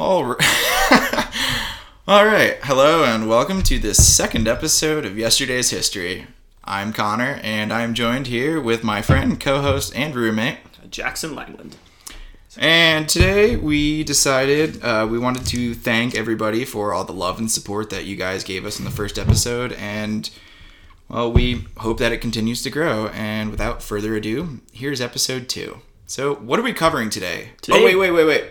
All right. All right. Hello and welcome to this second episode of Yesterday's History. I'm Connor and I'm joined here with my friend, co-host, and roommate. Jackson Langland. And today we decided uh, we wanted to thank everybody for all the love and support that you guys gave us in the first episode. And, well, we hope that it continues to grow. And without further ado, here's episode two. So, what are we covering today? Today- Oh, wait, wait, wait, wait.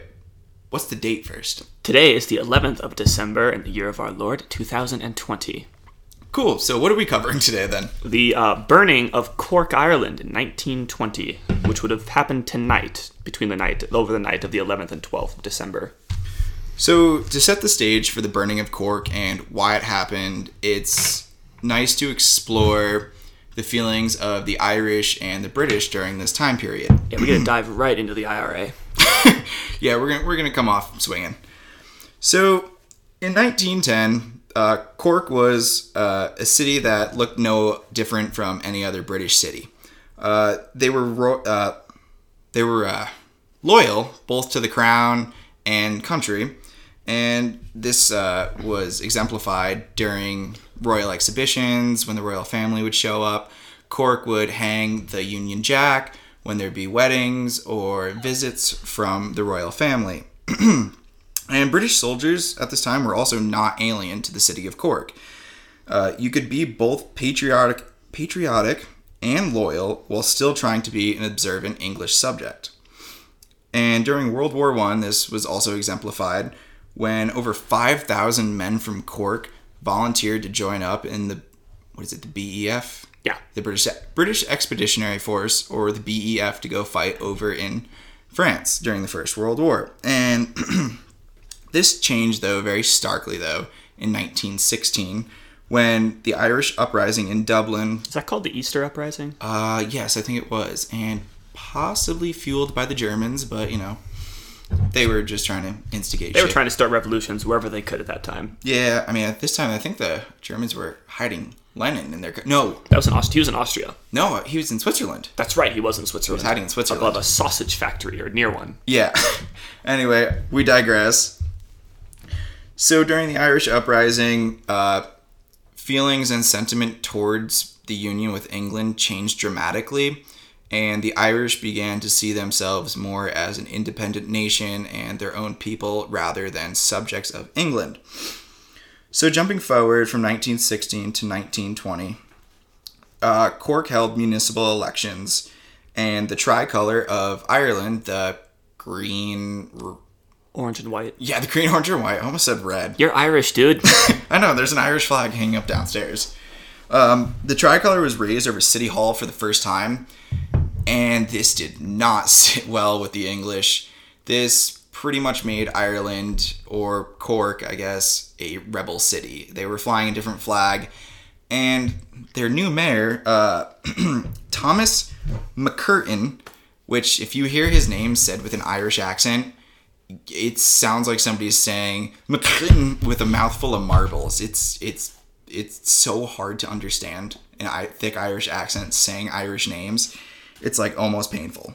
What's the date first? Today is the 11th of December in the year of our Lord 2020. Cool. So, what are we covering today then? The uh, burning of Cork, Ireland in 1920, which would have happened tonight, between the night, over the night of the 11th and 12th of December. So, to set the stage for the burning of Cork and why it happened, it's nice to explore the feelings of the Irish and the British during this time period. Yeah, we're gonna dive right into the IRA. yeah, we're gonna we're gonna come off swinging. So, in 1910, uh, Cork was uh, a city that looked no different from any other British city. Uh, they were ro- uh, they were uh, loyal both to the crown and country, and this uh, was exemplified during royal exhibitions when the royal family would show up. Cork would hang the Union Jack when there'd be weddings or visits from the royal family. and British soldiers at this time were also not alien to the city of Cork. Uh, you could be both patriotic, patriotic and loyal while still trying to be an observant English subject. And during World War One, this was also exemplified when over 5,000 men from Cork volunteered to join up in the what is it, the BEF? Yeah. the British British Expeditionary Force or the BEF to go fight over in France during the First World War. And this changed though very starkly though in 1916 when the Irish uprising in Dublin Is that called the Easter Uprising? uh yes, I think it was and possibly fueled by the Germans, but you know, they were just trying to instigate They were trying to start revolutions wherever they could at that time. Yeah, I mean at this time I think the Germans were hiding Lenin in their co- No, That was in Aust- He was in Austria. no, he was in Switzerland. That's right. He was in Switzerland. He was hiding in Switzerland. Above a sausage factory or near one. Yeah. anyway, we digress. So during the Irish uprising, uh, feelings and sentiment towards the union with England changed dramatically, and the Irish began to see themselves more as an independent nation and their own people rather than subjects of England. So jumping forward from 1916 to 1920, uh, Cork held municipal elections, and the tricolour of Ireland, the green, Orange and white. yeah, the green, orange, and white. I almost said red. You're Irish, dude. I know, there's an Irish flag hanging up downstairs. Um, the tricolour was raised over City Hall for the first time, and this did not sit well with the English. This pretty much made Ireland, or Cork, I guess, a rebel city. They were flying a different flag, and their new mayor, uh, Thomas MacCurtain, which, if you hear his name said with an Irish accent, it sounds like somebody's saying MacCurtain with a mouthful of marbles. It's it's it's so hard to understand in a thick Irish accent saying Irish names. It's like almost painful.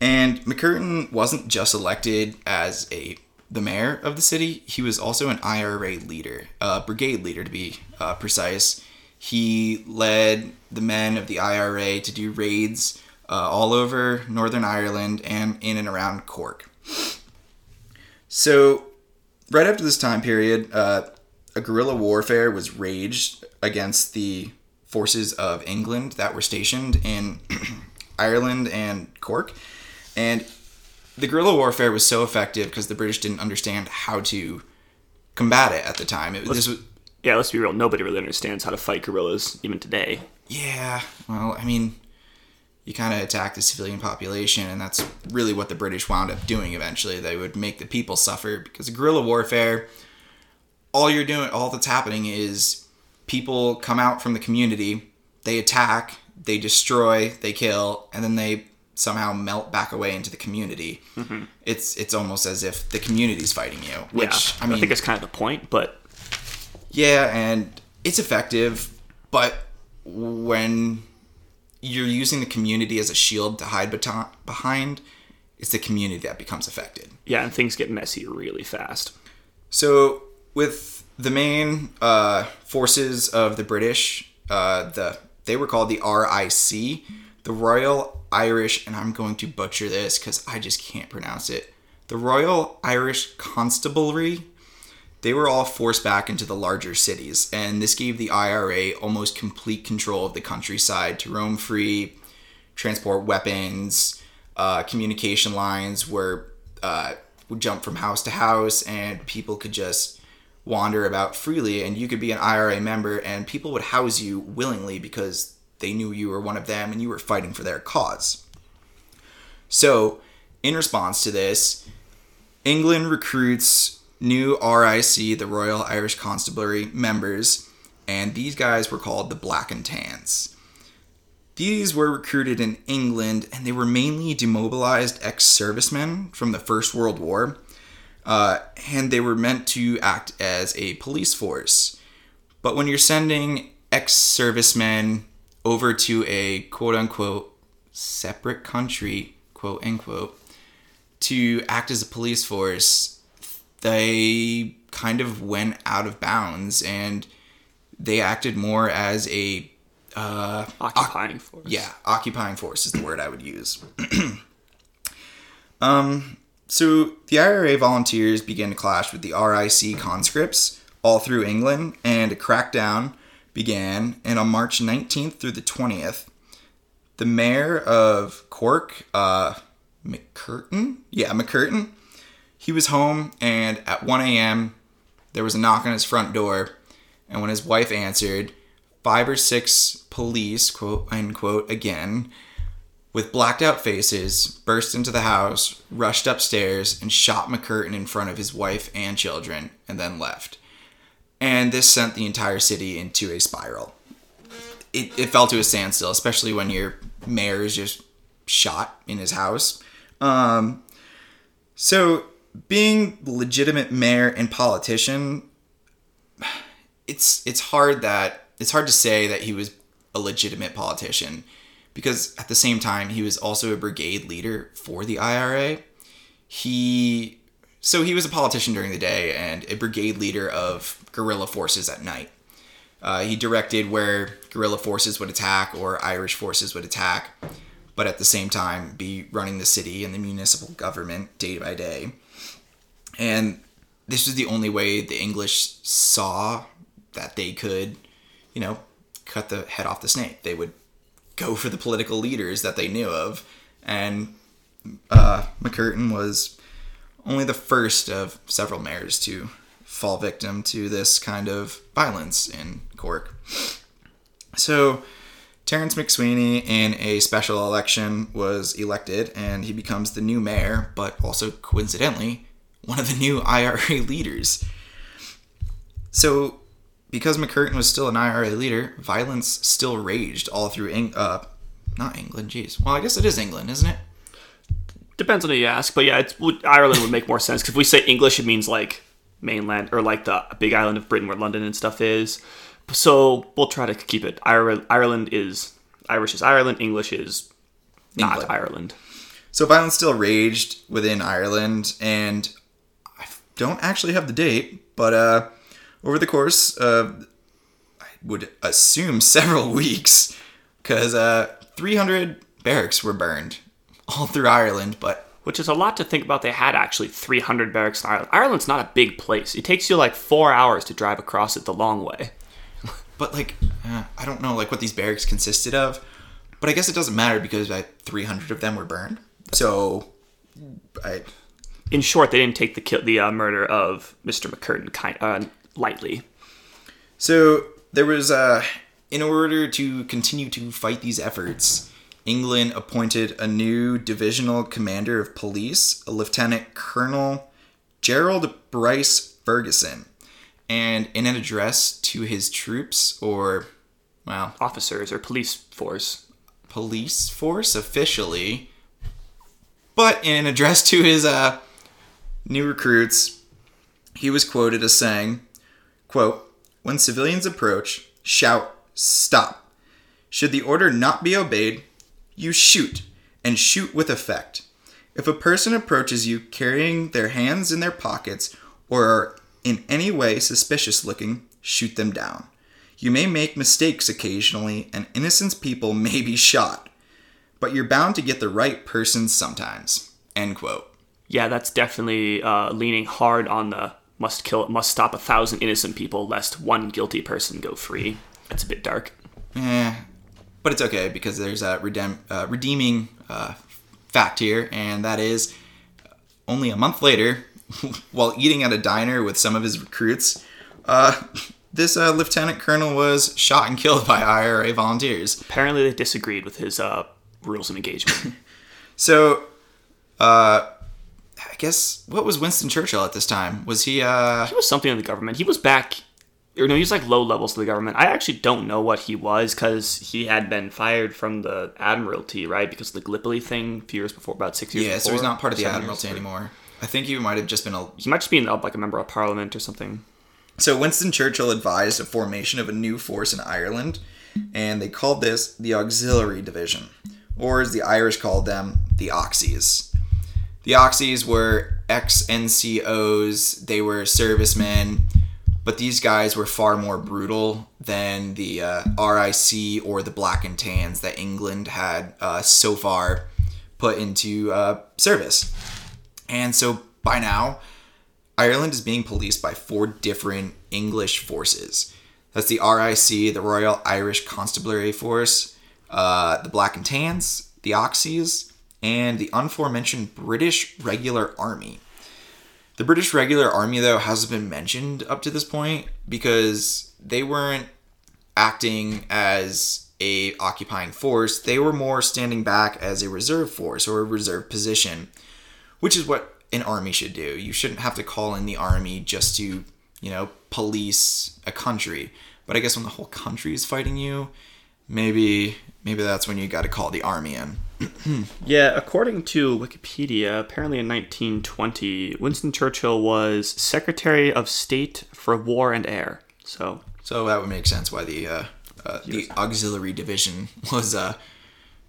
And MacCurtain wasn't just elected as a the mayor of the city; he was also an IRA leader, a brigade leader to be uh, precise. He led the men of the IRA to do raids uh, all over Northern Ireland and in and around Cork. So, right after this time period, uh, a guerrilla warfare was raged against the forces of England that were stationed in Ireland and Cork. And the guerrilla warfare was so effective because the British didn't understand how to combat it at the time. It, this was, yeah, let's be real. Nobody really understands how to fight guerrillas even today. yeah, well, I mean, you kind of attack the civilian population, and that's really what the British wound up doing eventually. They would make the people suffer because guerrilla warfare, all you're doing, all that's happening is people come out from the community, they attack, they destroy, they kill, and then they somehow melt back away into the community. Mm-hmm. It's it's almost as if the community's fighting you, which yeah, I mean, I think it's kind of the point, but yeah, and it's effective, but when you're using the community as a shield to hide beto- behind, it's the community that becomes affected. Yeah, and things get messy really fast. So with the main uh, forces of the British, uh, the they were called the RIC, the Royal Irish, and I'm going to butcher this because I just can't pronounce it. The Royal Irish Constabulary. They were all forced back into the larger cities, and this gave the IRA almost complete control of the countryside to roam free, transport weapons, uh, communication lines were uh, would jump from house to house, and people could just wander about freely. And you could be an IRA member, and people would house you willingly because they knew you were one of them and you were fighting for their cause. So, in response to this, England recruits new RIC, the Royal Irish Constabulary members, and these guys were called the Black and Tans. These were recruited in England, and they were mainly demobilized ex servicemen from the First World War, uh, and they were meant to act as a police force. But when you're sending ex servicemen over to a quote unquote separate country, quote unquote, to act as a police force, they kind of went out of bounds and they acted more as a uh, Occupying force. yeah, occupying force is the word I would use. um, so the IRA volunteers began to clash with the RIC conscripts all through England, and a crackdown began. And on March 19th through the 20th, the mayor of Cork, uh, MacCurtain, yeah, MacCurtain, he was home, and at 1 a.m. there was a knock on his front door, and when his wife answered, five or six police, quote unquote, again, with blacked out faces, burst into the house, rushed upstairs, and shot MacCurtain in front of his wife and children, and then left. And this sent the entire city into a spiral. It, it fell to a standstill, especially when your mayor is just shot in his house. Um, so, being legitimate mayor and politician, it's it's hard that it's hard to say that he was a legitimate politician because at the same time he was also a brigade leader for the IRA. He so he was a politician during the day and a brigade leader of guerrilla forces at night. Uh, he directed where guerrilla forces would attack or Irish forces would attack, but at the same time be running the city and the municipal government day by day. And this was the only way the English saw that they could, you know, cut the head off the snake. They would go for the political leaders that they knew of, and uh, MacCurtain was only the first of several mayors to fall victim to this kind of violence in Cork. So, Terence MacSwiney, in a special election, was elected, and he becomes the new mayor, but also coincidentally, one of the new IRA leaders. So, because MacCurtain was still an IRA leader, violence still raged all through Eng- uh, not England, jeez. Well, I guess it is England, isn't it? Depends on who you ask, but yeah, it's, Ireland would make more sense because if we say English, it means like mainland or like the big island of Britain where London and stuff is. So we'll try to keep it. Ireland, Ireland is Irish is Ireland. English is not England. Ireland. So violence still raged within Ireland, and I don't actually have the date, but uh, over the course of, I would assume several weeks, because uh, 300 barracks were burned all through Ireland, but Which is a lot to think about. They had actually 300 barracks in Ireland. Ireland's not a big place. It takes you like four hours to drive across it the long way. but like uh, I don't know like what these barracks consisted of, but I guess it doesn't matter because like 300 of them were burned. So I In short, they didn't take the kill, the uh, murder of Mr. MacCurtain kind uh, lightly. So there was, uh, in order to continue to fight these efforts, England appointed a new divisional commander of police, a Lieutenant Colonel Gerald Bryce Ferguson. And in an address to his troops, or, well, Officers or police force. police force officially, but in an address to his uh, new recruits, he was quoted as saying, quote, When civilians approach, shout, stop. Should the order not be obeyed, you shoot, and shoot with effect. If a person approaches you carrying their hands in their pockets or are in any way suspicious looking, shoot them down. You may make mistakes occasionally, and innocent people may be shot, but you're bound to get the right person sometimes. End quote. Yeah, that's definitely uh, leaning hard on the must kill, must stop a thousand innocent people lest one guilty person go free. That's a bit dark. Eh, but it's okay because there's a redem- uh, redeeming uh, fact here, and that is only a month later, while eating at a diner with some of his recruits, uh, this uh, lieutenant colonel was shot and killed by IRA volunteers. Apparently, they disagreed with his uh, rules of engagement. So, uh, I guess what was Winston Churchill at this time? Was he? Uh, he was something in the government. He was back, or no, he was like low levels of the government. I actually don't know what he was because he had been fired from the admiralty, right? Because of the Gallipoli thing a few years before, about six years. yeah, so he's not part of the admiralty anymore. I think he might have just been a He might just be uh, like a member of parliament or something. So Winston Churchill advised a formation of a new force in Ireland, and they called this the Auxiliary Division, or as the Irish called them, the Auxies. The Auxies were ex NCOs, they were servicemen, but these guys were far more brutal than the uh, RIC or the Black and Tans that England had uh, so far put into uh, service. And so by now, Ireland is being policed by four different English forces. That's the RIC, the Royal Irish Constabulary Force, uh, the Black and Tans, the Auxies, and the aforementioned British Regular Army. The British Regular Army, though, hasn't been mentioned up to this point because they weren't acting as a occupying force. They were more standing back as a reserve force or a reserve position which is what an army should do. You shouldn't have to call in the army just to, you know, police a country. But I guess when the whole country is fighting you, maybe maybe that's when you got to call the army in. Yeah, according to Wikipedia, apparently in 1920, Winston Churchill was Secretary of State for War and Air. So, So that would make sense why the uh, uh, the auxiliary division was uh,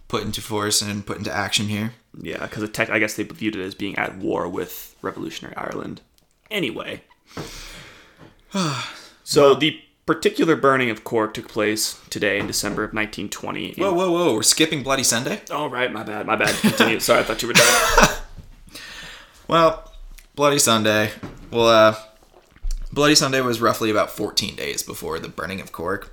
put into force and put into action here. yeah, because tech, I guess they viewed it as being at war with Revolutionary Ireland. Anyway. so, the particular burning of Cork took place today in December of 1920. in- Whoa, whoa, whoa! We're skipping Bloody Sunday. Oh, right, my bad, my bad. Continue. Sorry, I thought you were done. Well, Bloody Sunday. Well, uh, Bloody Sunday was roughly about 14 days before the burning of Cork.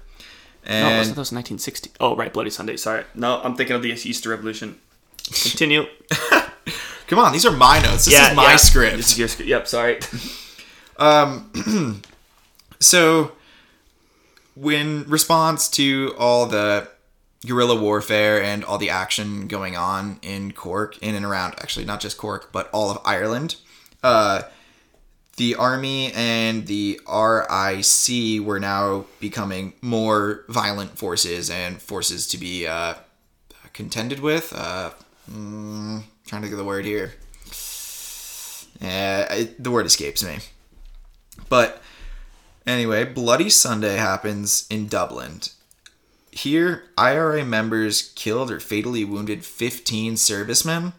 No, And wasn't that was 1960? Oh, right, Bloody Sunday. Sorry. No, I'm thinking of the Easter Revolution. Continue. come on, these are my notes. This is my script. This is your script. Yep, sorry. um, So, when response to all the guerrilla warfare and all the action going on in Cork, in and around, actually not just Cork, but all of Ireland, uh, the army and the RIC were now becoming more violent forces and forces to be uh, contended with. Uh, mm, trying to get the word here. Uh, the word escapes me. But Anyway, Bloody Sunday happens in Dublin. Here, IRA members killed or fatally wounded 15 servicemen,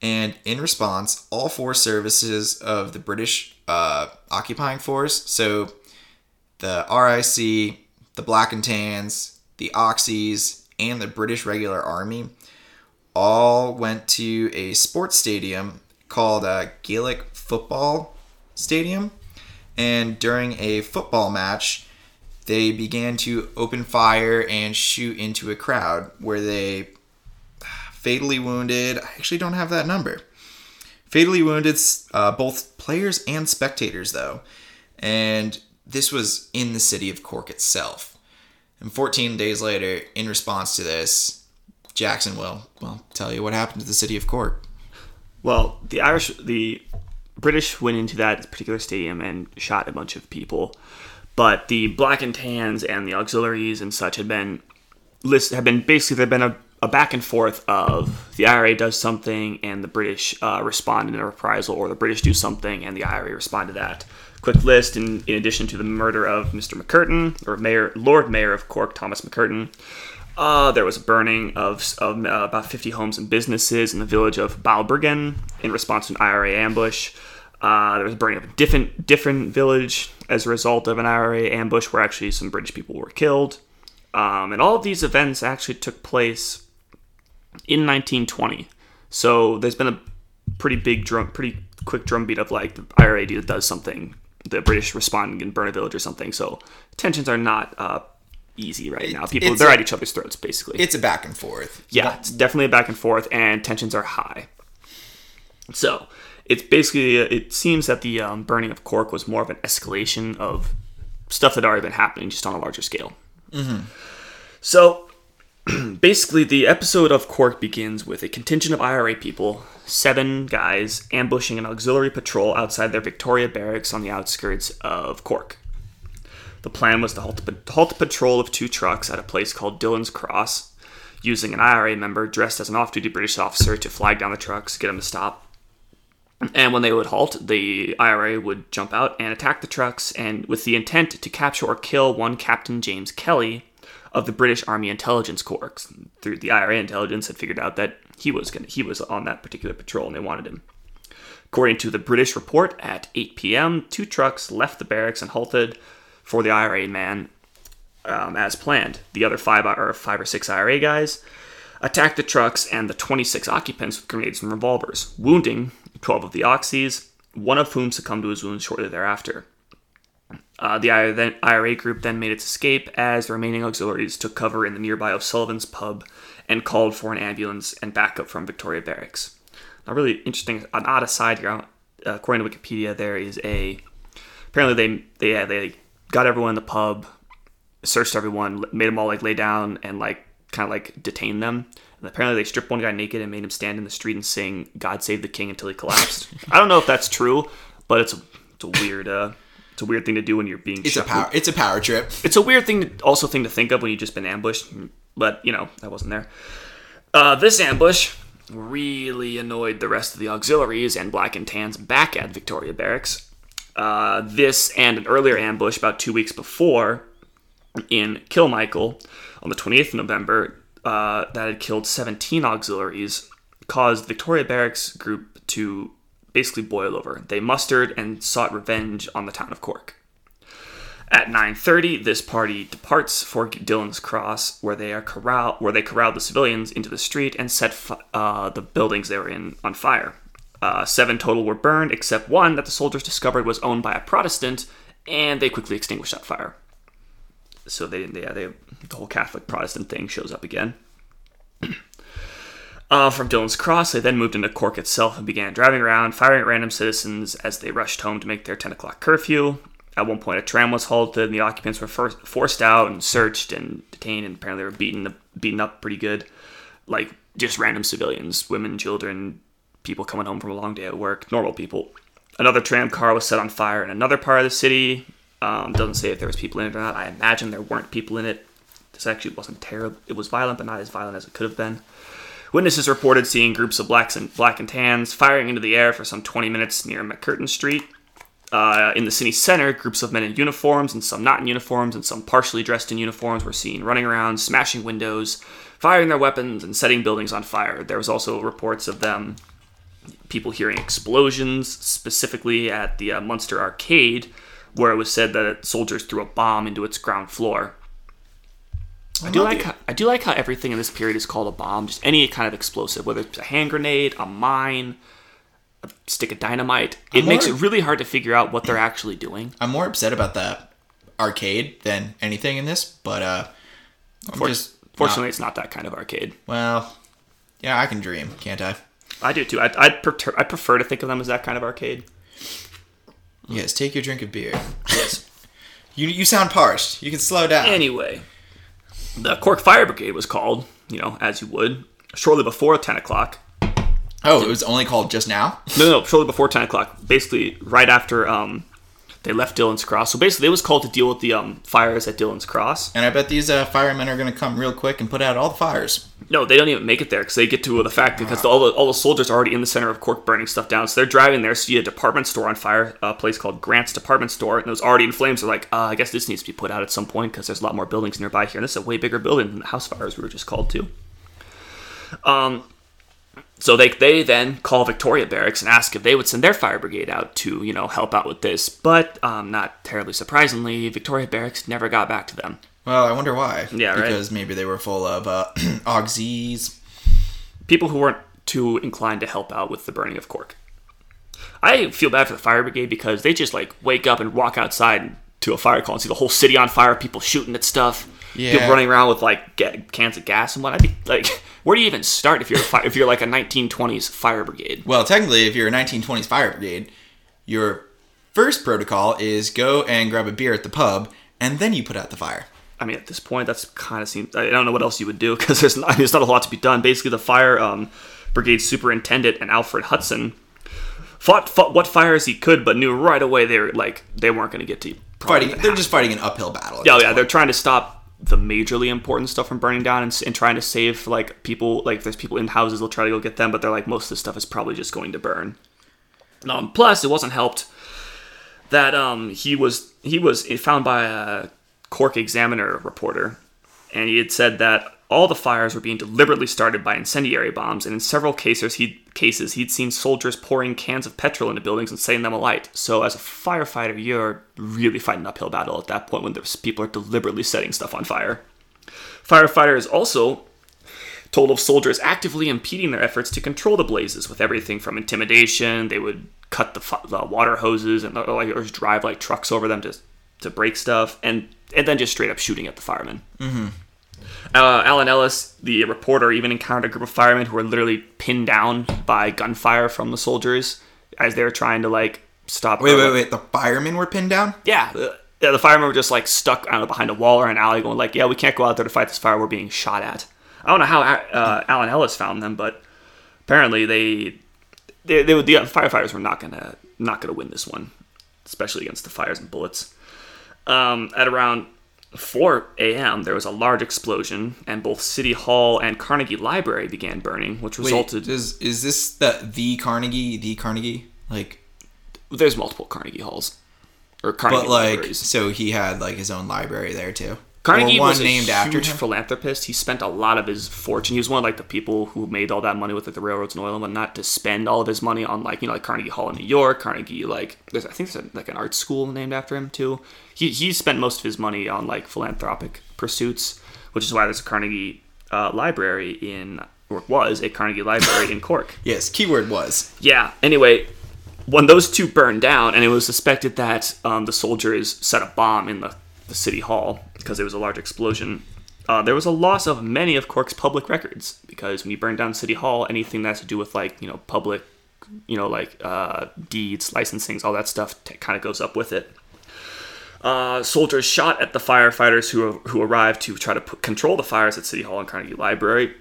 and in response, all four services of the British uh, occupying force so the RIC, the Black and Tans, the Auxies, and the British Regular Army all went to a sports stadium called uh, Gaelic Football Stadium and during a football match, they began to open fire and shoot into a crowd where they fatally wounded. I actually don't have that number. Fatally wounded uh, both players and spectators, though, and this was in the city of Cork itself. And 14 days later, in response to this, Jackson will well tell you what happened to the city of Cork. Well, the Irish, the British went into that particular stadium and shot a bunch of people, but the Black and Tans and the auxiliaries and such had been list have been basically there've been a, a back and forth of the IRA does something and the British uh, respond in a reprisal, or the British do something and the IRA respond to that. Quick list: in, in addition to the murder of Mr. MacCurtain, or Mayor Lord Mayor of Cork Thomas MacCurtain, Uh, there was a burning of, of uh, about 50 homes and businesses in the village of Balbriggan in response to an IRA ambush. Uh, there was a burning of a different different village as a result of an IRA ambush, where actually some British people were killed. Um, and all of these events actually took place in 1920. So there's been a pretty big drum, pretty quick drumbeat of like the IRA does something, the British respond and burn a village or something. So tensions are not uh, easy right now. People they're a- at each other's throats basically. It's a back and forth. yeah, it's definitely a back and forth, and tensions are high. So it's basically it seems that the um, burning of Cork was more of an escalation of stuff that had already been happening, just on a larger scale. So basically, the episode of Cork begins with a contingent of IRA people, seven guys, ambushing an auxiliary patrol outside their Victoria barracks on the outskirts of Cork. The plan was to halt, halt the patrol of two trucks at a place called Dillon's Cross, using an IRA member dressed as an off duty British officer to flag down the trucks, get them to stop. And when they would halt, the IRA would jump out and attack the trucks, and with the intent to capture or kill one Captain James Kelly of the British Army Intelligence Corps. Through the IRA intelligence had figured out that he was gonna, he was on that particular patrol, and they wanted him. According to the British report, at 8 p.m., two trucks left the barracks and halted for the IRA man um, as planned. The other five or five or six IRA guys attacked the trucks and the 26 occupants with grenades and revolvers, wounding 12 of the Auxies, one of whom succumbed to his wounds shortly thereafter. Uh, the IRA, group then made its escape as the remaining auxiliaries took cover in the nearby O'Sullivan's pub and called for an ambulance and backup from Victoria Barracks. Now, really interesting, an odd aside here. uh, According to Wikipedia, there is a apparently they they they got everyone in the pub, searched everyone, made them all like lay down and like kind of like detain them. And apparently they stripped one guy naked and made him stand in the street and sing "God Save the King" until he collapsed. I don't know if that's true, but it's a it's a weird uh it's a weird thing to do when you're being It's a power. It's a power trip. It's a weird thing, to, also thing to think of when you've just been ambushed, but you know I wasn't there. Uh, this ambush really annoyed the rest of the auxiliaries and Black and Tans back at Victoria Barracks. Uh, this and an earlier ambush about two weeks before in Kilmichael on the 28th of November uh, that had killed 17 auxiliaries caused Victoria Barracks group to basically boil over. They mustered and sought revenge on the town of Cork. At 9:30, this party departs for Dillon's Cross, where they are corral where they corralled the civilians into the street and set uh, the buildings they were in on fire. Uh, seven total were burned, except one that the soldiers discovered was owned by a Protestant, and they quickly extinguished that fire. So they didn't. Yeah, they the whole Catholic Protestant thing shows up again. Uh, from Dillon's Cross, they then moved into Cork itself and began driving around, firing at random citizens as they rushed home to make their 10 o'clock curfew. At one point, a tram was halted, and the occupants were first forced out and searched and detained, and apparently they were beaten, beaten up pretty good. Like, just random civilians, women, children, people coming home from a long day at work, normal people. Another tram car was set on fire in another part of the city. Um, doesn't say if there was people in it or not. I imagine there weren't people in it. This actually wasn't terrible. It was violent, but not as violent as it could have been. Witnesses reported seeing groups of blacks and black and tans firing into the air for some 20 minutes near MacCurtain Street. Uh, in the city center, groups of men in uniforms and some not in uniforms and some partially dressed in uniforms were seen running around, smashing windows, firing their weapons, and setting buildings on fire. There was also reports of them, people hearing explosions, specifically at the uh, Munster Arcade, where it was said that soldiers threw a bomb into its ground floor. I do like the- how, I do like how everything in this period is called a bomb, just any kind of explosive, whether it's a hand grenade, a mine, a stick of dynamite. It I'm makes it really hard to figure out what they're actually doing. I'm more upset about the arcade than anything in this, but uh, For- Fortunately, it's not that kind of arcade. well, yeah, I can dream, can't I? I do too. I I prefer, I prefer to think of them as that kind of arcade. Yes, take your drink of beer. Yes. You you sound parched. You can slow down. Anyway, the Cork Fire Brigade was called, you know, as you would, shortly before 10 o'clock. oh, it was only called just now. No, no, shortly before 10 o'clock. Basically, right after um, they left Dillon's Cross. So basically, they was called to deal with the um, fires at Dillon's Cross. And I bet these uh, firemen are going to come real quick and put out all the fires. No, they don't even make it there because they get to the fact because all the all the soldiers are already in the center of Cork burning stuff down. So they're driving there, see a department store on fire, a place called Grant's Department Store, and it was already in flames. They're like, uh, I guess this needs to be put out at some point because there's a lot more buildings nearby here, and this is a way bigger building than the house fires we were just called to. Um, so they they then call Victoria Barracks and ask if they would send their fire brigade out to you know help out with this. But um, not terribly surprisingly, Victoria Barracks never got back to them. Well, I wonder why. Yeah, right. Because maybe they were full of uh, auxies. people who weren't too inclined to help out with the burning of Cork. I feel bad for the fire brigade because they just like wake up and walk outside to a fire call and see the whole city on fire, people shooting at stuff, Yeah. people running around with like ga- cans of gas and what. I'd be like, where do you even start if you're a fi- if you're like a 1920s fire brigade? Well, technically, if you're a 1920s fire brigade, your first protocol is go and grab a beer at the pub, and then you put out the fire. I mean, at this point, that's kind of seems. I don't know what else you would do because there's not there's not a lot to be done. Basically, the fire um, brigade superintendent and Alfred Hutson fought, fought what fires he could, but knew right away they were like they weren't going to get to Fighting, they're just fighting an uphill battle. Yeah, yeah, point. they're trying to stop the majorly important stuff from burning down and, and trying to save like people. Like, there's people in houses, they'll try to go get them, but they're like most of this stuff is probably just going to burn. Um, plus, it wasn't helped that um he was he was found by a Cork Examiner reporter, and he had said that all the fires were being deliberately started by incendiary bombs, and in several cases he cases he'd seen soldiers pouring cans of petrol into buildings and setting them alight. So as a firefighter, you're really fighting an uphill battle at that point when there's people are deliberately setting stuff on fire. Firefighters also told of soldiers actively impeding their efforts to control the blazes with everything from intimidation. They would cut the, the water hoses and or, drive like trucks over them to to break stuff, and and then just straight up shooting at the firemen. Mm-hmm. Uh, Alan Ellis, the reporter, even encountered a group of firemen who were literally pinned down by gunfire from the soldiers as they were trying to like stop. Wait, wait, wait. The firemen were pinned down? Yeah, the, yeah, the firemen were just like stuck I don't know, behind a wall or an alley, going like, "Yeah, we can't go out there to fight this fire. We're being shot at." I don't know how uh, Alan Ellis found them, but apparently they, they, they would, the firefighters were not gonna not gonna win this one, especially against the fires and bullets. Um, at around 4 a.m., there was a large explosion, and both City Hall and Carnegie Library began burning, which resulted. Wait, is is this the the Carnegie the Carnegie like? there's multiple Carnegie halls or Carnegie But like, libraries. so he had like his own library there too. Carnegie was named after him. philanthropist. He spent a lot of his fortune. He was one of like the people who made all that money with like the railroads and oil, but not to spend all of his money on like you know like Carnegie Hall in New York, Carnegie like there's I think there's a, like an art school named after him too. He he spent most of his money on like philanthropic pursuits, which is why there's a Carnegie uh, library in or was a Carnegie library in Cork. Yes, keyword was. Yeah. Anyway, when those two burned down, and it was suspected that um, the soldiers set a bomb in the, the city hall because it was a large explosion, uh, there was a loss of many of Cork's public records because when you burn down City Hall, anything that has to do with like you know public, you know like uh, deeds, licensings, all that stuff t- kind of goes up with it. Uh, soldiers shot at the firefighters who who arrived to try to control the fires at City Hall and Carnegie Library.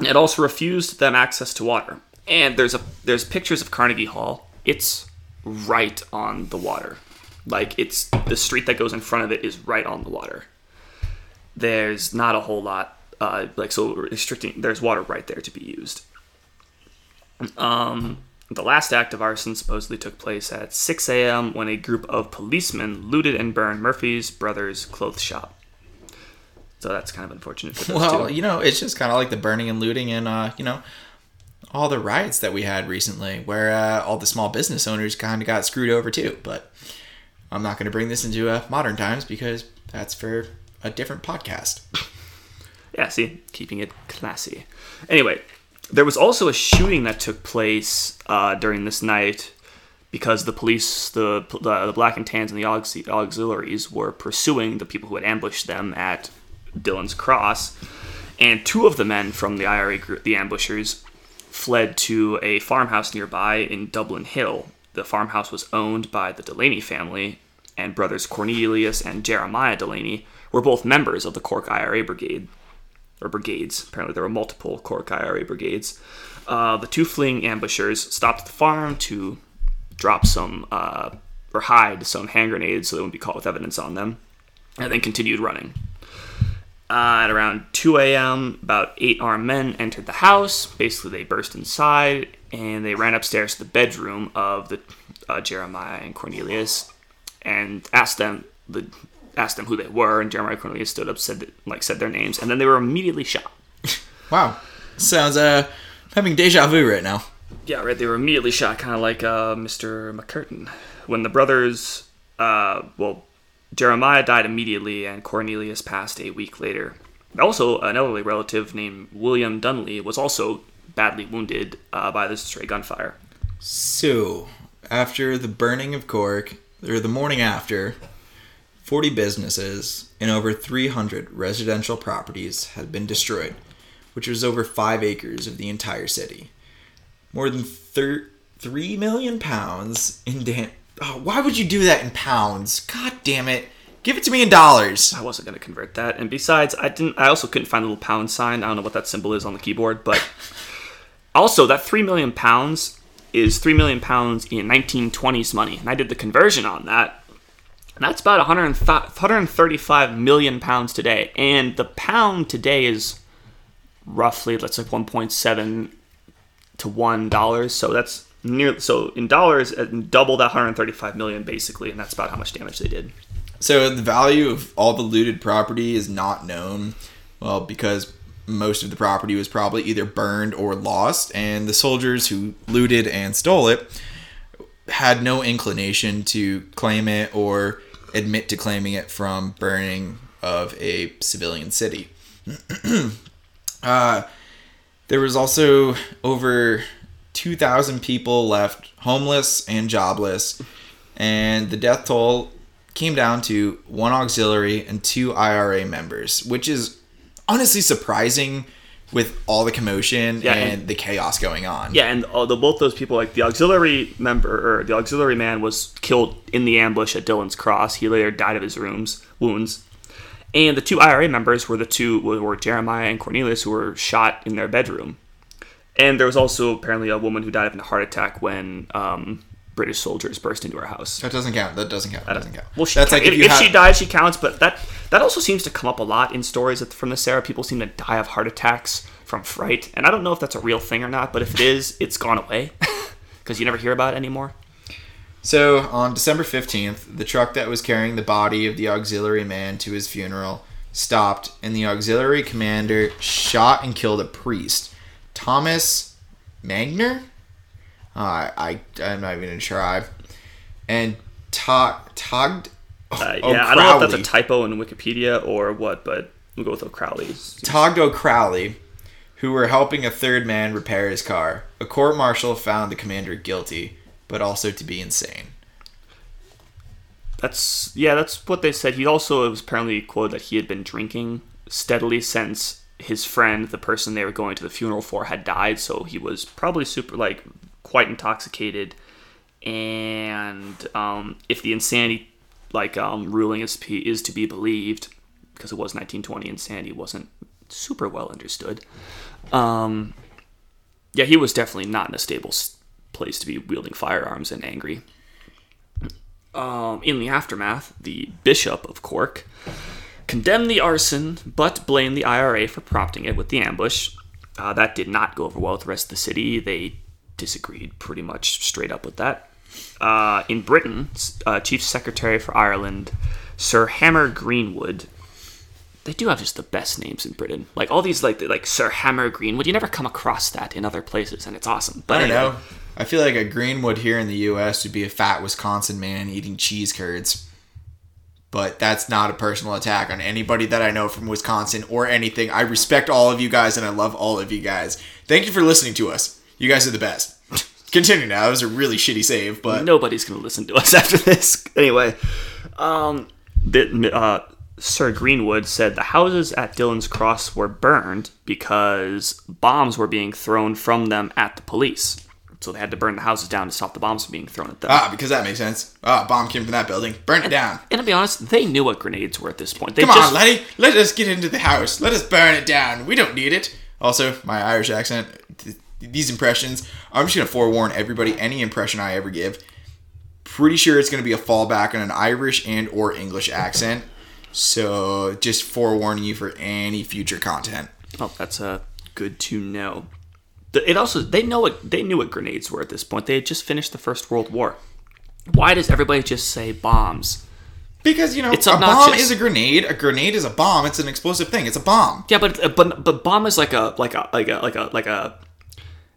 It also refused them access to water. And there's a there's pictures of Carnegie Hall. It's right on the water. Like it's the street that goes in front of it is right on the water. There's not a whole lot uh, like so restricting there's water right there to be used. Um the last act of arson supposedly took place at 6 a.m. when a group of policemen looted and burned Murphy's brother's clothes shop. So that's kind of unfortunate for those Well, two. you know, it's just kind of like the burning and looting and uh, you know, all the riots that we had recently, where uh, all the small business owners kind of got screwed over too. But I'm not going to bring this into uh, modern times because that's for a different podcast. Yeah, see, keeping it classy. Anyway, there was also a shooting that took place uh, during this night because the police, the, the the black and tans and the aux- auxiliaries were pursuing the people who had ambushed them at Dillon's Cross, and two of the men from the IRA group, the ambushers, fled to a farmhouse nearby in Dublin Hill. The farmhouse was owned by the Delaney family, and brothers Cornelius and Jeremiah Delaney were both members of the Cork IRA Brigade or brigades. Apparently, there were multiple Cork IRA brigades. Uh, the two fleeing ambushers stopped at the farm to drop some uh, or hide some hand grenades so they wouldn't be caught with evidence on them, and then continued running. Uh, at around 2 a.m., about eight armed men entered the house. Basically, they burst inside and they ran upstairs to the bedroom of the uh, Jeremiah and Cornelius and asked them the asked them who they were. And Jeremiah Cornelius stood up, said like said their names, and then they were immediately shot. Wow. Sounds uh having deja vu right now. Yeah, right. They were immediately shot, kind of like uh, Mr. MacCurtain. When the brothers, uh, well, Jeremiah died immediately, and Cornelius passed a week later. Also, an elderly relative named William Dunlea was also badly wounded uh, by this stray gunfire. So, after the burning of Cork, or the morning after, 40 businesses and over 300 residential properties had been destroyed, which was over 5 acres of the entire city. More than thir- 3 million pounds in da- oh, why would you do that in pounds? God damn it. Give it to me in dollars. I wasn't going to convert that, and besides, I didn't. I also couldn't find a little pound sign. I don't know what that symbol is on the keyboard, but also that three million pounds is three million pounds in 1920s money, and I did the conversion on that. That's about 135 million pounds today, and the pound today is roughly let's say, 1.7 to one dollars. So that's near. So in dollars, uh, double that 135 million basically, and that's about how much damage they did. So the value of all the looted property is not known. Well, because most of the property was probably either burned or lost, and the soldiers who looted and stole it had no inclination to claim it or admit to claiming it from burning of a civilian city. uh, there was also over 2,000 people left homeless and jobless, and the death toll came down to one auxiliary and two IRA members, which is honestly surprising with all the commotion Yeah, and, and- the chaos going on. Yeah, and the, both those people, like the auxiliary member or the auxiliary man, was killed in the ambush at Dillon's Cross. He later died of his rooms, wounds. And the two IRA members were the two were Jeremiah and Cornelius, who were shot in their bedroom. And there was also apparently a woman who died of a heart attack when um, British soldiers burst into her house. That doesn't count. That doesn't count. That doesn't count. Well, she That's like if, if you if have, she dies, she counts. But that that also seems to come up a lot in stories from this era. People seem to die of heart attacks from fright, and I don't know if that's a real thing or not. But if it is, it's gone away because you never hear about it anymore. So on December 15th, the truck that was carrying the body of the auxiliary man to his funeral stopped, and the auxiliary commander shot and killed a priest, Thomas Magner. Uh, I I'm not even gonna try. And Tog Togged. Uh, yeah, I don't know if that's a typo in Wikipedia or what, but we'll go with O'Crowley. Togged O'Crowley, who were helping a third man repair his car. A court martial found the commander guilty, but also to be insane. That's yeah, that's what they said. He also was apparently quoted that he had been drinking steadily since his friend, the person they were going to the funeral for, had died. So he was probably super like quite intoxicated. And um, if the insanity like um, ruling is is to be believed, because it was 1920, insanity wasn't super well understood. Um, yeah, he was definitely not in a stable place to be wielding firearms and angry. Um, in the aftermath, the Bishop of Cork condemned the arson, but blamed the IRA for prompting it with the ambush. Uh, that did not go over well with the rest of the city. They disagreed pretty much straight up with that. Uh, in Britain, uh, Chief Secretary for Ireland, Sir Hamar Greenwood. They do have just the best names in Britain. Like all these, like like Sir Hamar Greenwood. You never come across that in other places, and it's awesome. But I don't anyway. know. I feel like a Greenwood here in the U.S. would be a fat Wisconsin man eating cheese curds. But that's not a personal attack on anybody that I know from Wisconsin or anything. I respect all of you guys and I love all of you guys. Thank you for listening to us. You guys are the best. Continue now. It was a really shitty save, but nobody's going to listen to us after this. Anyway, um, the, uh, Sir Greenwood said the houses at Dillon's Cross were burned because bombs were being thrown from them at the police. So they had to burn the houses down to stop the bombs from being thrown at them. ah, because that makes sense. Ah, bomb came from that building. Burn it down. and to be honest, they knew what grenades were at this point. They Come just on, Letty. Let us get into the house. Let us burn it down. We don't need it. Also, my Irish accent, these impressions, I'm just going to forewarn everybody any impression I ever give, pretty sure it's going to be a fallback on an Irish and or English accent. So just forewarning you for any future content. Oh, that's uh, good to know. It also they know what they knew what grenades were at this point. They had just finished the First World War. Why does everybody just say bombs? Because you know, It's a bomb is a grenade. A grenade is a bomb. It's an explosive thing. It's a bomb. Yeah, but but but bomb is like a like a like a like a like a.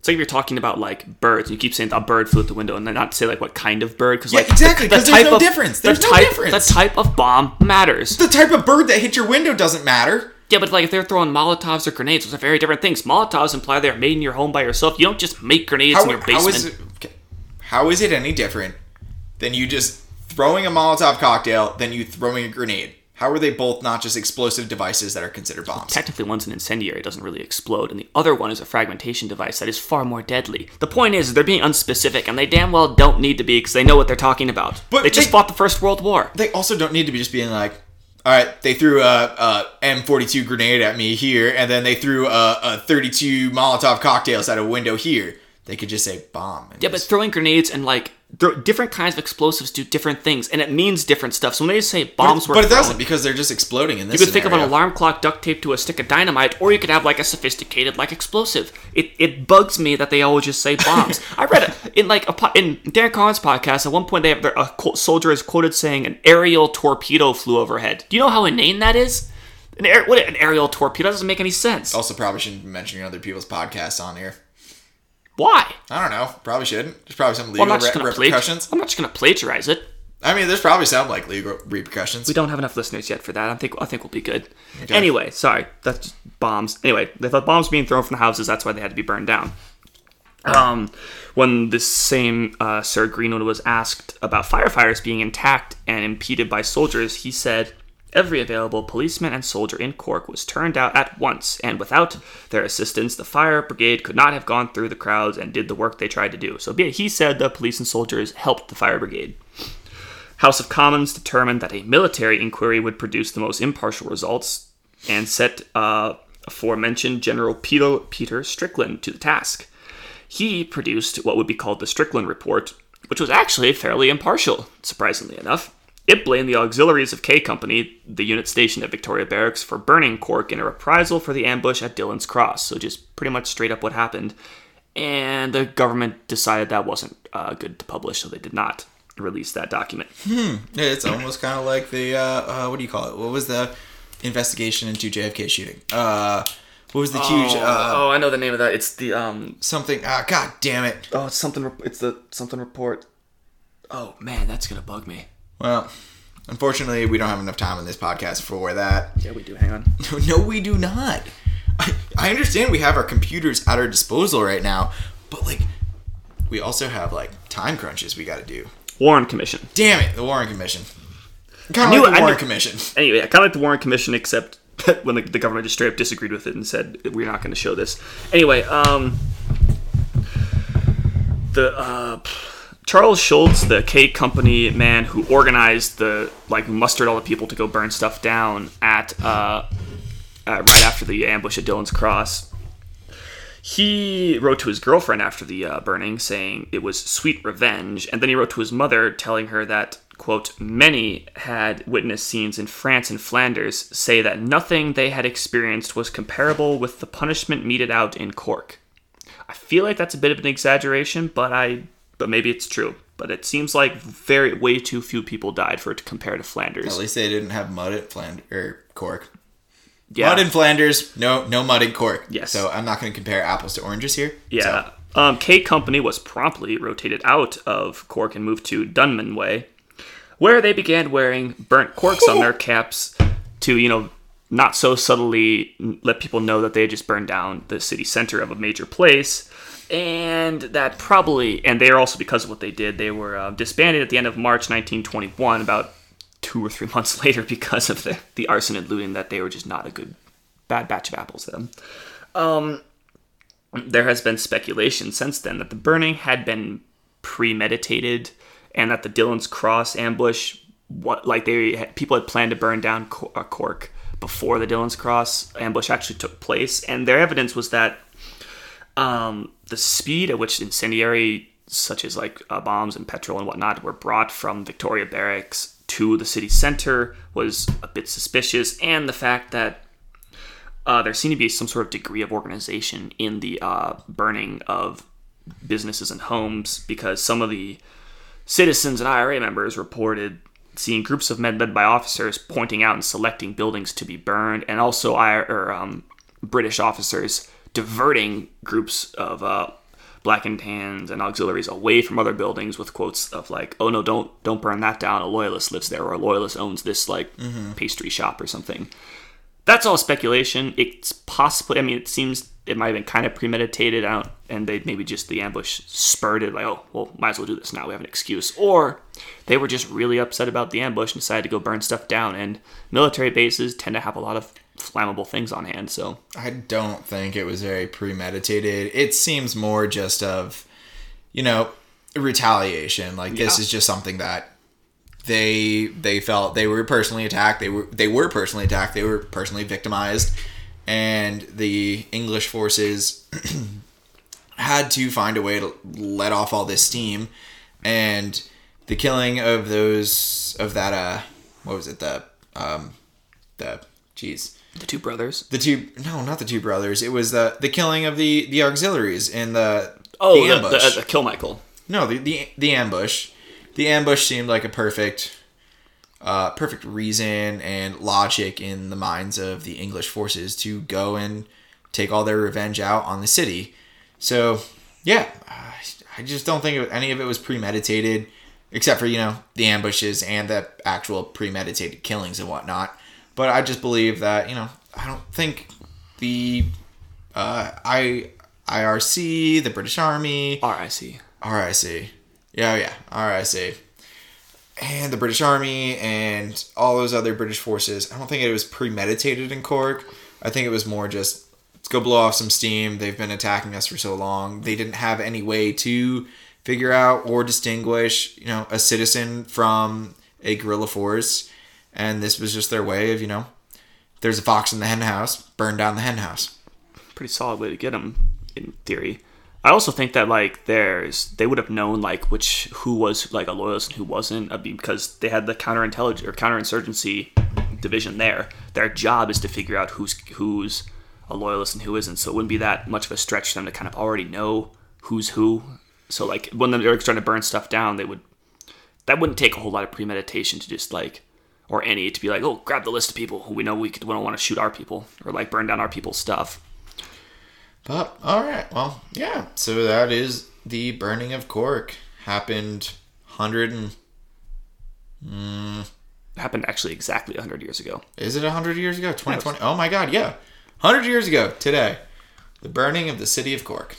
It's like if you're talking about like birds, and you keep saying a bird flew out the window, and then not say like what kind of bird, because Yeah, like exactly, 'cause there's no difference. the There's no type, difference. The type of bomb matters. The type of bird that hit your window doesn't matter. Yeah, but like if they're throwing Molotovs or grenades, those are very different things. Molotovs imply they're made in your home by yourself. You don't just make grenades in your how basement. is it? How is it any different than you just throwing a Molotov cocktail than you throwing a grenade? How are they both not just explosive devices that are considered bombs? Technically, one's an incendiary, doesn't really explode, and the other one is a fragmentation device that is far more deadly. The point is, they're being unspecific, and they damn well don't need to be because they know what they're talking about. But they just they- fought the First World War. they also don't need to be just being like, all right, they threw a, a M42 grenade at me here, and then they threw a, a 32 Molotov cocktails at a window here. They could just say bomb. and Yeah, but throwing grenades and like different kinds of explosives do different things, and it means different stuff. So when they say bombs were but it thrown, doesn't because they're just exploding in this. You could think of an alarm clock duct taped to a stick of dynamite, or you could have like a sophisticated like explosive. It, it bugs me that they always just say bombs. I read it in like a in Dan Carlin's podcast. At one point, they have their, a soldier is quoted saying an aerial torpedo flew overhead. Do you know how inane that is? An what an aerial torpedo that doesn't make any sense. Also, probably shouldn't be mentioning other people's podcasts on here. Why? I don't know. Probably shouldn't. There's probably some Well, legal I'm re- repercussions. I'm not just gonna plagiarize it. I mean, there's probably some like legal repercussions. We don't have enough listeners yet for that. I think I think we'll be good. Anyway, sorry, that's just bombs. Anyway, they thought bombs being thrown from the houses. That's why they had to be burned down. Um, when this same uh, Sir Greenwood was asked about firefighters being intact and impeded by soldiers, he said, "Every available policeman and soldier in Cork was turned out at once, and without their assistance, the fire brigade could not have gone through the crowds and did the work they tried to do." So he said the police and soldiers helped the fire brigade. House of Commons determined that a military inquiry would produce the most impartial results and set uh, aforementioned General Peter, Peter Strickland to the task. He produced what would be called the Strickland Report, which was actually fairly impartial, surprisingly enough. It blamed the auxiliaries of K Company, the unit stationed at Victoria Barracks, for burning Cork in a reprisal for the ambush at Dillon's Cross. So, just pretty much straight up what happened. And the government decided that wasn't uh, good to publish, so they did not release that document. Yeah, it's almost kind of like the uh, uh, what do you call it? What was the investigation into JFK shooting? Uh, what was the huge uh, oh, I know the name of that. It's the um. something? Ah, God damn it! Oh, it's something. It's the something report. Oh man, that's gonna bug me. Well, unfortunately, we don't have enough time on this podcast for that. Yeah, we do. Hang on. No, we do not. I, I understand we have our computers at our disposal right now, but like, we also have like time crunches we got to do. Warren Commission. Damn it, the Warren Commission. Kind of like the I Warren knew- Commission. Anyway, kind of like the Warren Commission, except when the, the government just straight up disagreed with it and said we're not going to show this. Anyway, um, the uh, Charles Schulze, the K Company man who organized the like mustered all the people to go burn stuff down at uh, uh, right after the ambush at Dillon's Cross. He wrote to his girlfriend after the uh, burning, saying it was sweet revenge, and then he wrote to his mother, telling her that quote many had witnessed scenes in France and Flanders say that nothing they had experienced was comparable with the punishment meted out in Cork. I feel like that's a bit of an exaggeration, but I but maybe it's true. But it seems like very way too few people died for it to compare to Flanders. At least they didn't have mud at Flanders or Cork. yeah, Mud in Flanders, no, no mud in Cork. Yes. So I'm not going to compare apples to oranges here. Yeah. So, Um, K Company was promptly rotated out of Cork and moved to Dunmanway, where they began wearing burnt corks on their caps to, you know, not so subtly let people know that they just burned down the city center of a major place. And that probably, and they are also, because of what they did, they were uh, disbanded at the end of March 1921, about two or three months later, because of the, the arson and looting, that they were just not a good, bad batch of apples to them. There has been speculation since then that the burning had been premeditated and that the Dillon's Cross ambush what like they people had planned to burn down uh, Cork before the Dillon's Cross ambush actually took place. And their evidence was that um, the speed at which incendiary such as like uh, bombs and petrol and whatnot, were brought from Victoria Barracks to the city center was a bit suspicious, and the fact that uh, there seemed to be some sort of degree of organization in the uh, burning of businesses and homes because some of the citizens and IRA members reported seeing groups of men led by officers pointing out and selecting buildings to be burned, and also or, um, British officers diverting groups of uh, black and tans and auxiliaries away from other buildings with quotes of like, "Oh no, don't don't burn that down. A loyalist lives there, or a loyalist owns this like mm-hmm. pastry shop or something." That's all speculation. It's possibly. I mean, it seems it might have been kind of premeditated out, and they maybe just the ambush spurred it. Like, oh, well, might as well do this now. We have an excuse. Or they were just really upset about the ambush and decided to go burn stuff down. And military bases tend to have a lot of flammable things on hand. So I don't think it was very premeditated. It seems more just of, you know, retaliation. Like yeah. this is just something that they they felt they were personally attacked. They were they were personally attacked. They were personally victimized and the English forces had to find a way to let off all this steam, and the killing of those of that uh what was it the um the jeez the two brothers the two no not the two brothers it was the the killing of the the auxiliaries in the oh the, ambush. the, the kill Michael no the, the the ambush the ambush seemed like a perfect uh, perfect reason and logic in the minds of the English forces to go and take all their revenge out on the city. So, yeah, I just don't think any of it was premeditated, except for, you know, the ambushes and the actual premeditated killings and whatnot. But I just believe that, you know, I don't think the uh, I, IRC, the British Army, RIC. RIC. Yeah, yeah, RIC and the British Army and all those other British forces. I don't think it was premeditated in Cork. I think it was more just let's go blow off some steam. They've been attacking us for so long. They didn't have any way to figure out or distinguish, you know, a citizen from a guerrilla force, and this was just their way of, you know, there's a fox in the hen house, burn down the hen house. Pretty solid way to get them, in theory. I also think that like there's they would have known like which who was like a loyalist and who wasn't uh, because they had the counterintelligence or counterinsurgency division there. Their job is to figure out who's who's a loyalist and who isn't. So it wouldn't be that much of a stretch for them to kind of already know who's who. So like when they're trying to burn stuff down, they would that wouldn't take a whole lot of premeditation to just like or any to be like, oh, grab the list of people who we know we, could, we don't want to shoot our people or like burn down our people's stuff. But all right, well, yeah. So that is the burning of Cork. Happened hundred and. Mm, happened actually exactly hundred years ago. Is it hundred years ago? Twenty twenty. Oh my God! Yeah, hundred years ago today, the burning of the city of Cork.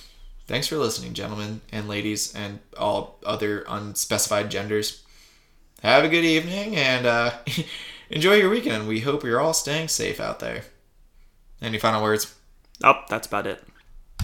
Thanks for listening, gentlemen and ladies, and all other unspecified genders. Have a good evening and uh, enjoy your weekend. We hope you're all staying safe out there. Any final words? Oh, that's about it.